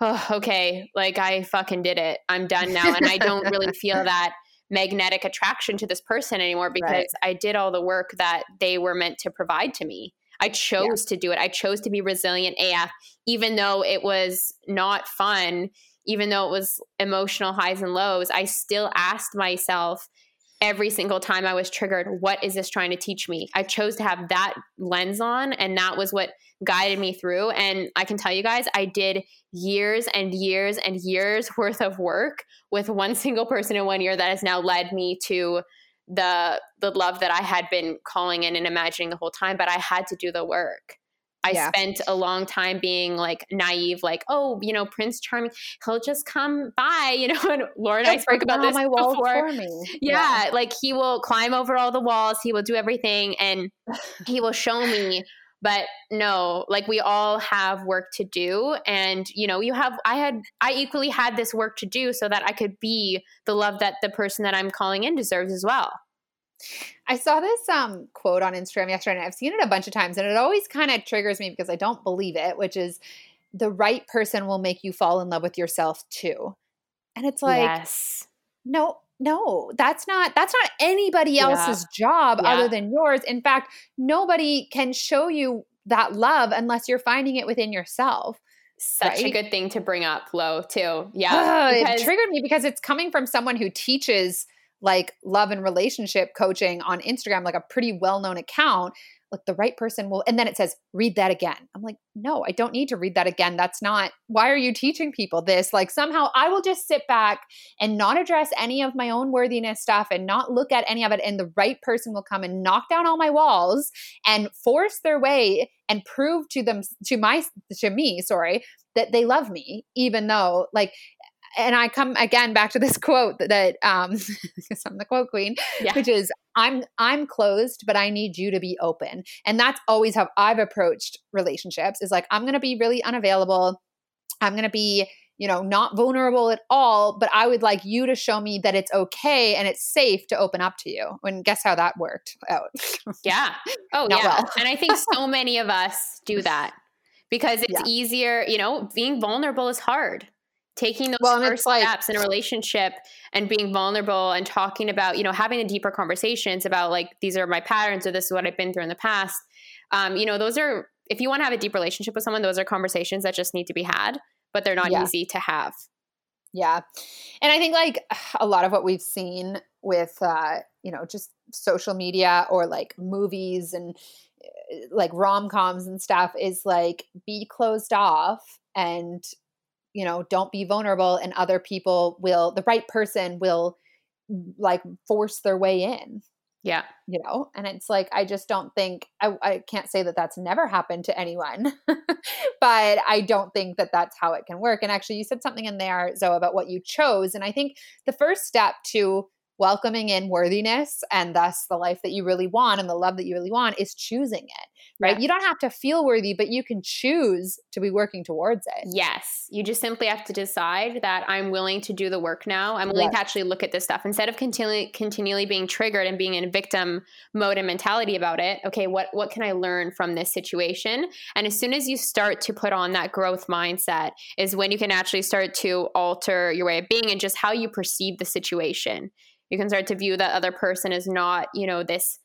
Speaker 2: oh okay like i fucking did it i'm done now and i don't really (laughs) feel that magnetic attraction to this person anymore because right. i did all the work that they were meant to provide to me I chose yeah. to do it. I chose to be resilient AF, even though it was not fun even though it was emotional highs and lows, I still asked myself every single time I was triggered, what is this trying to teach me? I chose to have that lens on, and that was what guided me through. And I can tell you guys, I did years and years and years (laughs) worth of work with one single person in one year that has now led me to the the love that I had been calling in and imagining the whole time but I had to do the work I yeah. spent a long time being like naive, like, oh, you know, Prince Charming, he'll just come by, (laughs) you know. And Laura and I spoke about this my walls before. Yeah, yeah, like he will climb over all the walls, he will do everything, and (laughs) he will show me. But no, like we all have work to do, and you know, you have. I had, I equally had this work to do so that I could be the love that the person that I'm calling in deserves as well.
Speaker 1: I saw this um, quote on Instagram yesterday, and I've seen it a bunch of times, and it always kind of triggers me because I don't believe it, which is the right person will make you fall in love with yourself too. And it's like, yes. no, no, that's not that's not anybody else's yeah. job yeah. other than yours. In fact, nobody can show you that love unless you're finding it within yourself.
Speaker 2: Such right? a good thing to bring up, Lo, too. Yeah.
Speaker 1: Uh, it triggered me because it's coming from someone who teaches like love and relationship coaching on Instagram, like a pretty well known account, like the right person will, and then it says, read that again. I'm like, no, I don't need to read that again. That's not, why are you teaching people this? Like somehow I will just sit back and not address any of my own worthiness stuff and not look at any of it. And the right person will come and knock down all my walls and force their way and prove to them, to my, to me, sorry, that they love me, even though like and I come again back to this (laughs) quote that, um (laughs) I'm the quote queen, yeah. which is I'm I'm closed, but I need you to be open. And that's always how I've approached relationships is like I'm gonna be really unavailable. I'm gonna be, you know, not vulnerable at all, but I would like you to show me that it's okay and it's safe to open up to you. And guess how that worked out?
Speaker 2: Yeah. (laughs) Oh yeah. Well. and I think so many of us do that because it's yeah. easier, you know, being vulnerable is hard taking those well, first like, steps in a relationship and being vulnerable and talking about you know having the deeper conversations about like these are my patterns or this is what i've been through in the past um, you know those are if you want to have a deep relationship with someone those are conversations that just need to be had but they're not yeah. easy to have
Speaker 1: yeah and i think like (sighs) a lot of what we've seen with uh, you know just social media or like movies and like rom-coms and stuff is like be closed off and you know don't be vulnerable and other people will the right person will like force their way in.
Speaker 2: Yeah.
Speaker 1: You know? And it's like i just don't think i, I can't say that that's never happened to anyone (laughs) but i don't think that that's how it can work. And actually you said something in there zoey about what you chose and i think the first step to welcoming in worthiness and thus the life that you really want and the love that you really want is choosing it right? Yeah. you don't have to feel worthy but you can choose to be working towards it.
Speaker 2: Yes. You just simply have to decide that i'm willing to do the work now. I'm willing yes. to actually look at this stuff. Instead of continually continually being triggered and being in victim mode and mentality about it okay what what can i learn from this situation? And as soon as you start to put on that growth mindset is when you can actually start to alter your way of being and just how you perceive the situation you can start to view that other person as not you know this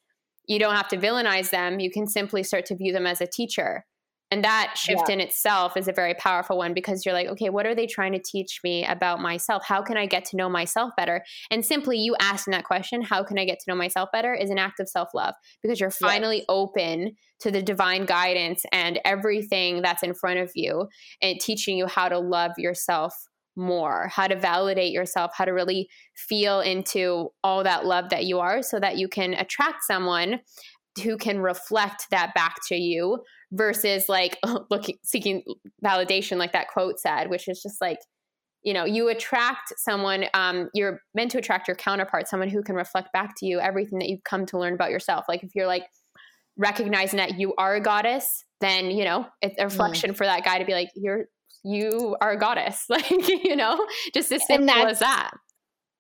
Speaker 2: you don't have to villainize them you can simply start to view them as a teacher and that shift yeah. in itself is a very powerful one because you're like okay what are they trying to teach me about myself how can i get to know myself better and simply you asking that question how can i get to know myself better is an act of self-love because you're finally yes. open to the divine guidance and everything that's in front of you and teaching you how to love yourself more, how to validate yourself, how to really feel into all that love that you are so that you can attract someone who can reflect that back to you versus like (laughs) looking seeking validation like that quote said which is just like you know you attract someone um, you're meant to attract your counterpart someone who can reflect back to you everything that you've come to learn about yourself like if you're like recognizing that you are a goddess then you know it's a reflection mm. for that guy to be like you're you are a goddess. (laughs) Like, you know, just as simple as that.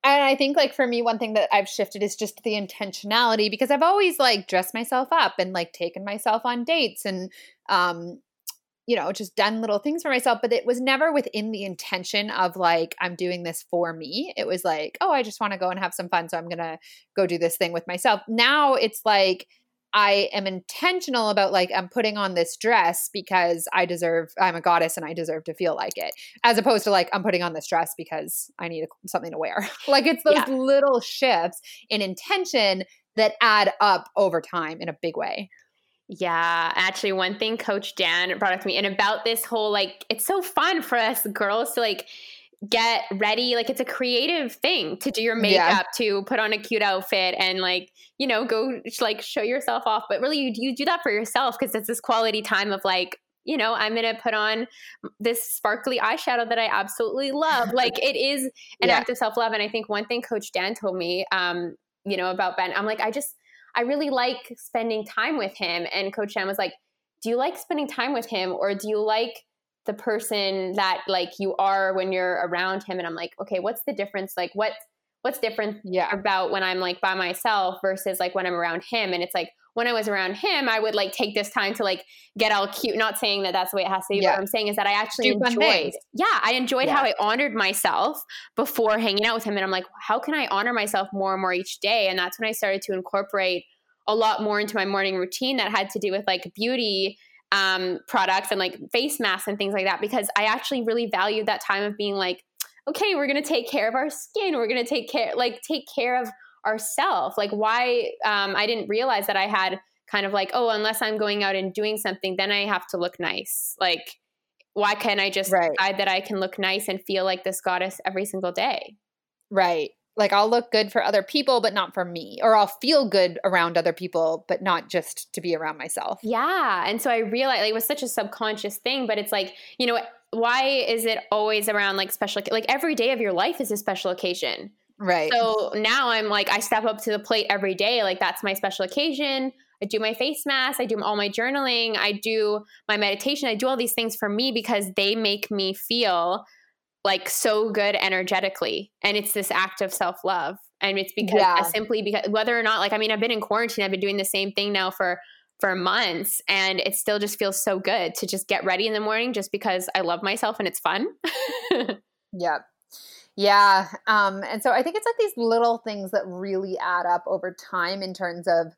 Speaker 1: And I think like for me, one thing that I've shifted is just the intentionality because I've always like dressed myself up and like taken myself on dates and um you know, just done little things for myself, but it was never within the intention of like, I'm doing this for me. It was like, oh, I just want to go and have some fun. So I'm going to go do this thing with myself. Now it's like, I am intentional about like I'm putting on this dress because I deserve I'm a goddess and I deserve to feel like it as opposed to like I'm putting on this dress because I need a, something to wear. (laughs) like it's those yeah. little shifts in intention that add up over time in a big way.
Speaker 2: Yeah, actually, one thing Coach Dan brought up to me, and about this whole like, it's so fun for us girls to like get ready like it's a creative thing to do your makeup yeah. to put on a cute outfit and like you know go like show yourself off but really you, you do that for yourself because it's this quality time of like you know i'm gonna put on this sparkly eyeshadow that i absolutely love (laughs) like it is an yeah. act of self-love and i think one thing coach dan told me um you know about ben i'm like i just i really like spending time with him and coach dan was like do you like spending time with him or do you like the person that like you are when you're around him and i'm like okay what's the difference like what what's different
Speaker 1: yeah.
Speaker 2: about when i'm like by myself versus like when i'm around him and it's like when i was around him i would like take this time to like get all cute not saying that that's the way it has to be yeah. what i'm saying is that i actually Do enjoyed yeah i enjoyed yeah. how i honored myself before hanging out with him and i'm like how can i honor myself more and more each day and that's when i started to incorporate a lot more into my morning routine that had to do with like beauty um, products and like face masks and things like that because I actually really valued that time of being like, okay, we're gonna take care of our skin. We're gonna take care, like, take care of ourselves. Like, why um, I didn't realize that I had kind of like, oh, unless I'm going out and doing something, then I have to look nice. Like, why can't I just right. decide that I can look nice and feel like this goddess every single day?
Speaker 1: Right like I'll look good for other people but not for me or I'll feel good around other people but not just to be around myself.
Speaker 2: Yeah. And so I realized like, it was such a subconscious thing but it's like, you know, why is it always around like special like every day of your life is a special occasion.
Speaker 1: Right.
Speaker 2: So now I'm like I step up to the plate every day like that's my special occasion. I do my face mask, I do all my journaling, I do my meditation, I do all these things for me because they make me feel like so good energetically and it's this act of self-love and it's because yeah. simply because whether or not like i mean i've been in quarantine i've been doing the same thing now for for months and it still just feels so good to just get ready in the morning just because i love myself and it's fun (laughs)
Speaker 1: yeah yeah um and so i think it's like these little things that really add up over time in terms of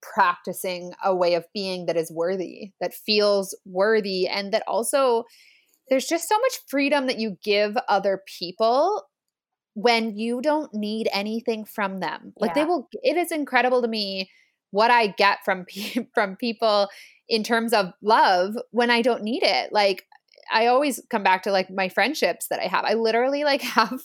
Speaker 1: practicing a way of being that is worthy that feels worthy and that also there's just so much freedom that you give other people when you don't need anything from them. Like yeah. they will it is incredible to me what I get from (laughs) pe- from people in terms of love when I don't need it. Like I always come back to like my friendships that I have. I literally like (laughs) have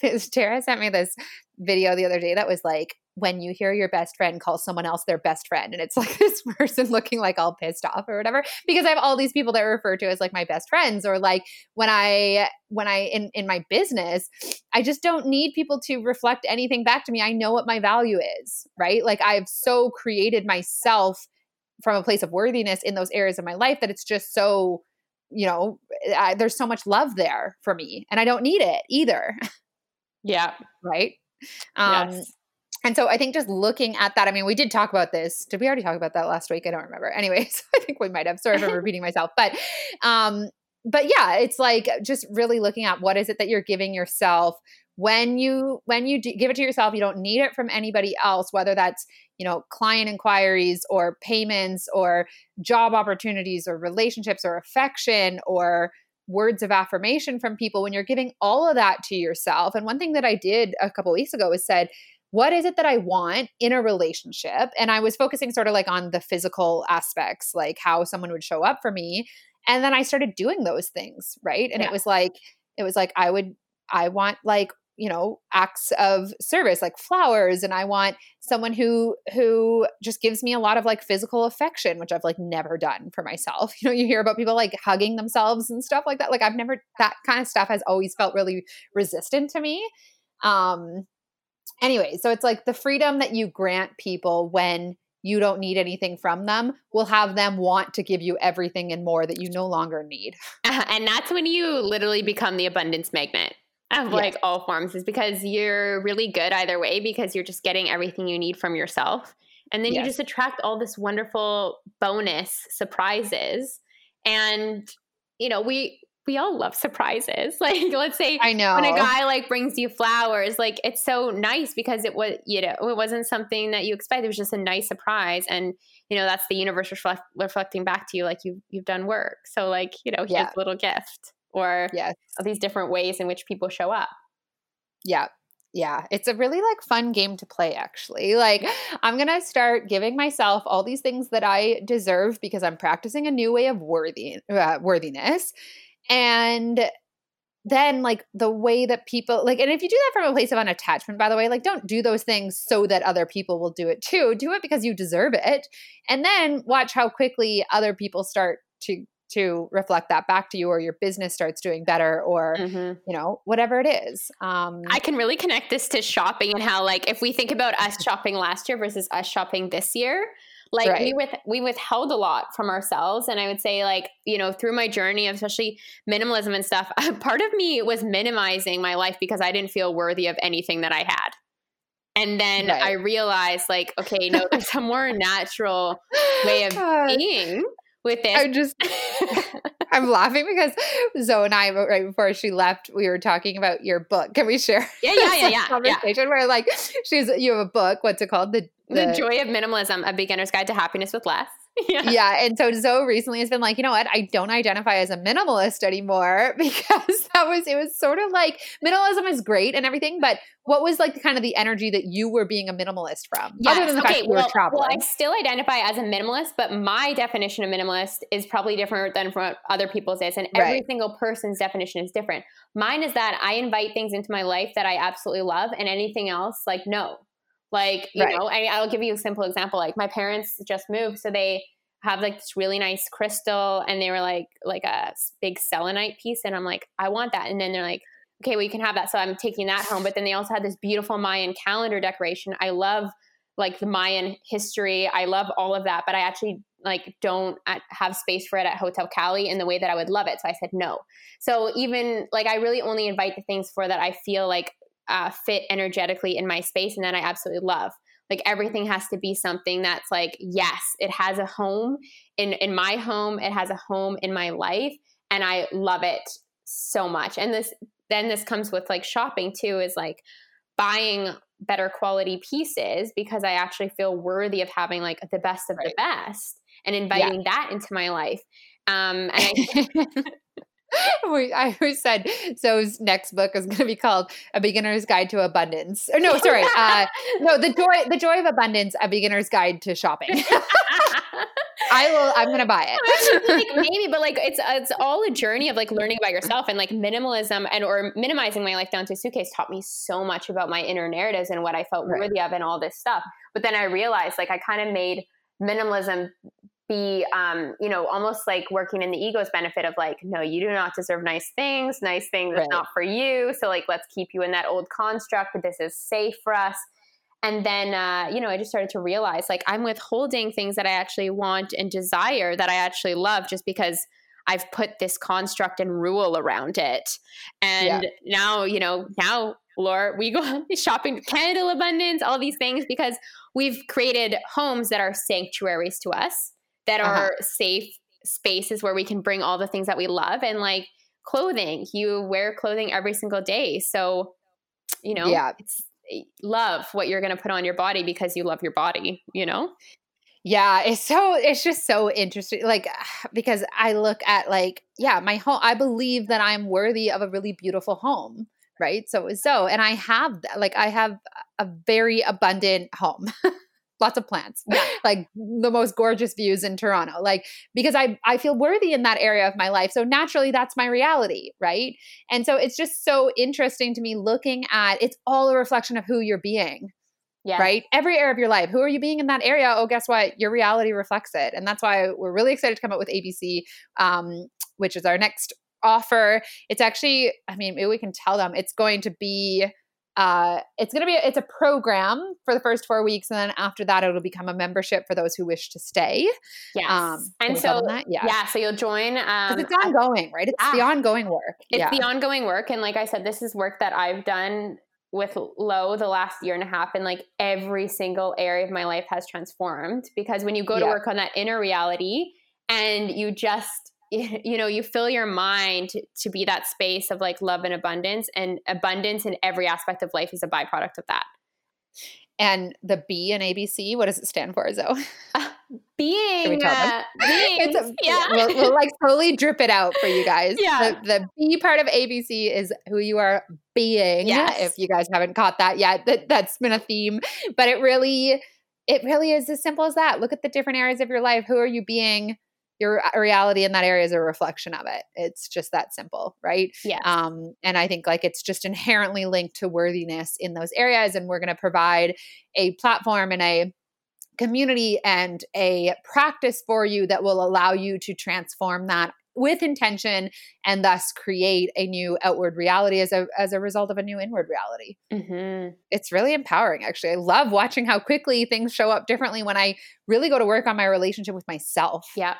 Speaker 1: Tara sent me this video the other day that was like when you hear your best friend call someone else their best friend and it's (laughs) like this person looking like all pissed off or whatever because I have all these people that are refer to as like my best friends or like when I when I in in my business I just don't need people to reflect anything back to me. I know what my value is right? Like I've so created myself from a place of worthiness in those areas of my life that it's just so you know I, there's so much love there for me and I don't need it either. (laughs)
Speaker 2: Yeah.
Speaker 1: Right um yes and so I think just looking at that, I mean, we did talk about this. Did we already talk about that last week? I don't remember. (laughs) Anyways, I think we might have. Sorry for repeating myself. But um, but yeah, it's like just really looking at what is it that you're giving yourself when you when you give it to yourself you don't need it from anybody else whether that's you know client inquiries or payments or job opportunities or relationships or affection or words of affirmation from people when you're giving all of that to yourself and one thing that i did a couple weeks ago was said what is it that I want in a relationship? And I was focusing sort of like on the physical aspects, like how someone would show up for me. And then I started doing those things, right? And yeah. it was like, it was like, I would, I want like, you know, acts of service like flowers. And I want someone who, who just gives me a lot of like physical affection, which I've like never done for myself. (laughs) You know, you hear about people like hugging themselves and stuff like that. Like I've never, that kind of stuff has always felt really resistant to me. Um, anyway, so it's like the freedom that you grant people when you don't need anything from them will have them want to give you everything and more that you no longer need.
Speaker 2: Uh, (laughs) and that's when you literally become the abundance magnet of like all forms is because you're really good either way because you're just getting everything you need from yourself. And then yes. you just attract all this wonderful bonus surprises. And you know, we we all love surprises. (laughs) Like let's say
Speaker 1: I know
Speaker 2: when a guy like brings you flowers, like it's so nice because it was you know it wasn't something that you expected. It was just a nice surprise, and you know that's the universe reflect, reflecting back to you like you you've done work. So like you know here's yeah. a little gift or
Speaker 1: yes.
Speaker 2: these different ways in which people show up.
Speaker 1: Yeah. Yeah, it's a really like fun game to play actually. Like I'm going to start giving myself all these things that I deserve because I'm practicing a new way of worthy uh, worthiness and then like the way that people like and if you do that from a place of unattachment by the way like don't do those things so that other people will do it too do it because you deserve it and then watch how quickly other people start to to reflect that back to you or your business starts doing better or mm-hmm. you know whatever it is um
Speaker 2: i can really connect this to shopping and how like if we think about us shopping last year versus us shopping this year like right. we with we withheld a lot from ourselves and i would say like you know through my journey especially minimalism and stuff (laughs) part of me was minimizing my life because i didn't feel worthy of anything that i had and then right. i realized like okay no there's a more natural way of (laughs) being with this.
Speaker 1: I'm just, (laughs) I'm laughing because Zoey and I, right before she left, we were talking about your book. Can we share?
Speaker 2: Yeah, yeah, yeah, (laughs) yeah.
Speaker 1: Conversation
Speaker 2: yeah.
Speaker 1: where like she's, you have a book. What's it called?
Speaker 2: The, the, the Joy of Minimalism: A Beginner's Guide to Happiness with Less. (laughs)
Speaker 1: Yeah. yeah. And so Zoey recently has been like, you know what? I don't identify as a minimalist anymore (laughs) because that was, it was sort of like minimalism is great and everything. But what was like the kind of the energy that you were being a minimalist from?
Speaker 2: Yes. Other than the okay, fact that well, you were traveling. Well, I still identify as a minimalist, but my definition of minimalist is probably different than from other people's is. And every right. single person's definition is different. Mine is that I invite things into my life that I absolutely love and anything else, like, no. Like, you right. know, I, I'll give you a simple example. Like my parents just moved, so they have like this really nice crystal and they were like like a big selenite piece and I'm like I want that and then they're like okay well you can have that so I'm taking that home but then they also had this beautiful Mayan calendar decoration I love like the Mayan history I love all of that but I actually like don't have space for it at Hotel Cali in the way that I would love it so I said no so even like I really only invite the things for that I feel like uh, fit energetically in my space and that I absolutely love. Like everything has to be something that's like, yes, it has a home in in my home, it has a home in my life, and I love it so much. And this then this comes with like shopping too, is like buying better quality pieces because I actually feel worthy of having like the best of right. the best and inviting yeah. that into my life. Um, and I, (laughs) (laughs)
Speaker 1: I always said Zoey's next book is going to be called A Beginner's Guide to Abundance. Or no, sorry, (laughs) uh, no, the joy, the joy of abundance, A Beginner's Guide to Shopping. (laughs) I will. I'm gonna buy it.
Speaker 2: like maybe, but like it's it's all a journey of like learning about yourself and like minimalism and or minimizing my life down to a suitcase taught me so much about my inner narratives and what I felt right. worthy of and all this stuff. But then I realized like I kind of made minimalism be um, you know almost like working in the ego's benefit of like no you do not deserve nice things. Nice things right. is not for you. So like let's keep you in that old construct. But this is safe for us. And then uh, you know i just started to realize like i'm withholding things that i actually want and desire that i actually love just because i've put this construct and rule around it. And yeah. now you know now Laura, we go (laughs) shopping candle abundance all these things because we've created homes that are sanctuaries to us that uh-huh. are safe spaces where we can bring all the things that we love and like clothing. You wear clothing every single day so you know yeah. it's eh, love what you're going to put on your body because you love your body you know?
Speaker 1: Yeah it's so it's just so interesting like (sighs) because i look at like yeah my home i believe that i'm worthy of a really beautiful home right? So so and i have like i have a very abundant home (laughs) lots of plants, yeah. (laughs) like the most gorgeous views in Toronto. Like because I I feel worthy in that area of my life. So naturally that's my reality, right? And so it's just so interesting to me looking at it's all a reflection of who you're being. Yeah. Right? Every area of your life. Who are you being in that area? Oh, guess what? Your reality reflects it. And that's why we're really excited to come up with ABC, um, which is our next offer. It's actually, I mean, maybe we can tell them it's going to be uh, it's going to be it's a program for the first four weeks and then after that it'll become a membership for those who wish to stay
Speaker 2: yes um, and so yeah. yeah so you'll join um,
Speaker 1: it's ongoing right it's yeah. the ongoing work
Speaker 2: it's yeah. the ongoing work and like i said this is work that i've done with Lo the last year and a half and like every single area of my life has transformed because when you go to work on that inner reality and you just you know you fill your mind to be that space of like love and abundance and abundance in every aspect of life is a byproduct of that.
Speaker 1: And the b in abc what does it stand for zoey? Uh,
Speaker 2: being, uh, (laughs) being a,
Speaker 1: yeah. We'll, we'll, like slowly drip it out for you guys. (laughs) Yeah. The, the b part of abc is who you are being yes. if you guys haven't caught that yet. That, that's been a theme. But it really it really is as simple as that. Look at the different areas of your life. Who are you being your uh, reality in that area is a reflection of it. It's just that simple, right?
Speaker 2: Yeah.
Speaker 1: Um, and I think like it's just inherently linked to worthiness in those areas. And we're going to provide a platform and a community and a practice for you that will allow you to transform that with intention and thus create a new outward reality as a as a result of a new inward reality. Mm-hmm. It's really empowering, actually. I love watching how quickly things show up differently when I really go to work on my relationship with myself.
Speaker 2: Yeah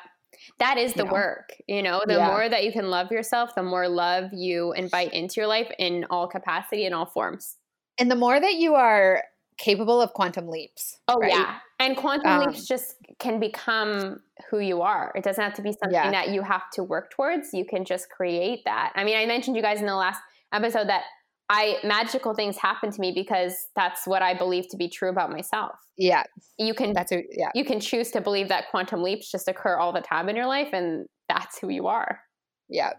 Speaker 2: that is the you know? work you know the yeah. more that you can love yourself the more love you invite into your life in all capacity in all forms
Speaker 1: and the more that you are capable of quantum leaps
Speaker 2: oh right? yeah and quantum um, leaps just can become who you are it doesn't have to be something yeah. that you have to work towards you can just create that i mean i mentioned you guys in the last episode that I magical things happen to me because that's what I believe to be true about myself.
Speaker 1: Yeah.
Speaker 2: You can that's who, yeah. You can choose to believe that quantum leaps just occur all the time in your life and that's who you are.
Speaker 1: Yeah.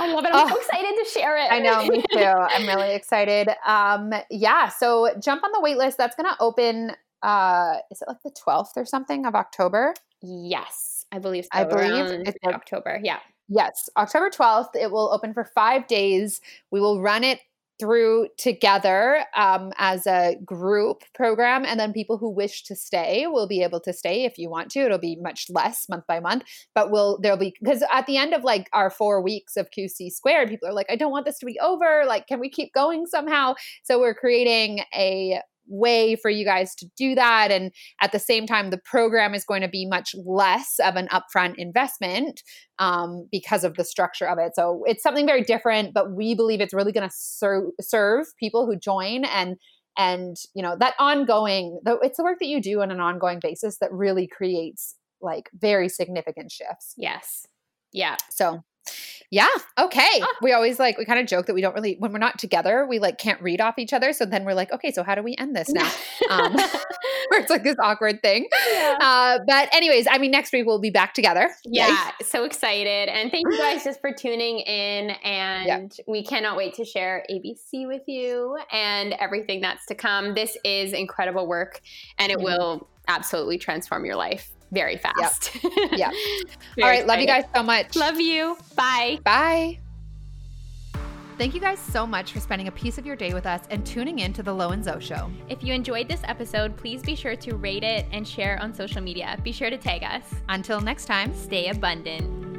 Speaker 2: I love it. I'm oh, so excited to share it.
Speaker 1: I know, me (laughs) too. I'm really excited. Um, yeah, so jump on the wait list. That's gonna open uh is it like the 12th or something of October?
Speaker 2: Yes, I believe so.
Speaker 1: I believe
Speaker 2: it's October. Yeah.
Speaker 1: Yes, October 12th. It will open for five days. We will run it through together um, as a group program and then people who wish to stay will be able to stay if you want to. It'll be much less month by month but we'll there'll be because at the end of like our four weeks of qc squared people are like i don't want this to be over. Like can we keep going somehow? So we're creating a way for you guys to do that. And at the same time, the program is going to be much less of an upfront investment um, because of the structure of it. So it's something very different, but we believe it's really going to ser- serve people who join and and you know that ongoing though it's the work that you do on an ongoing basis that really creates like very significant shifts
Speaker 2: yes yeah
Speaker 1: so Yeah. Okay. Ah. We always like we kind of joke that we don't really when we're not together we like can't read off each other. So then we're like, okay, so how do we end this (laughs) now? um, (laughs) where it's like this awkward thing. Yeah. Uh, but anyways, I mean, next week we'll be back together.
Speaker 2: Yeah. Yay. So excited, and thank you guys just for tuning in. (laughs) And yeah. we cannot wait to share ABC with you and everything that's to come. This is incredible work, and it mm-hmm. will absolutely transform your life very fast.
Speaker 1: Yep. yeah. (laughs) All right. Exciting. Love you guys so much.
Speaker 2: Love you. Bye.
Speaker 1: Bye. Thank you guys so much for spending a piece of your day with us and tuning in to the Lo and Zo Show.
Speaker 2: If you enjoyed this episode, please be sure to rate it and share on social media. Be sure to tag us.
Speaker 1: Until next time,
Speaker 2: stay abundant.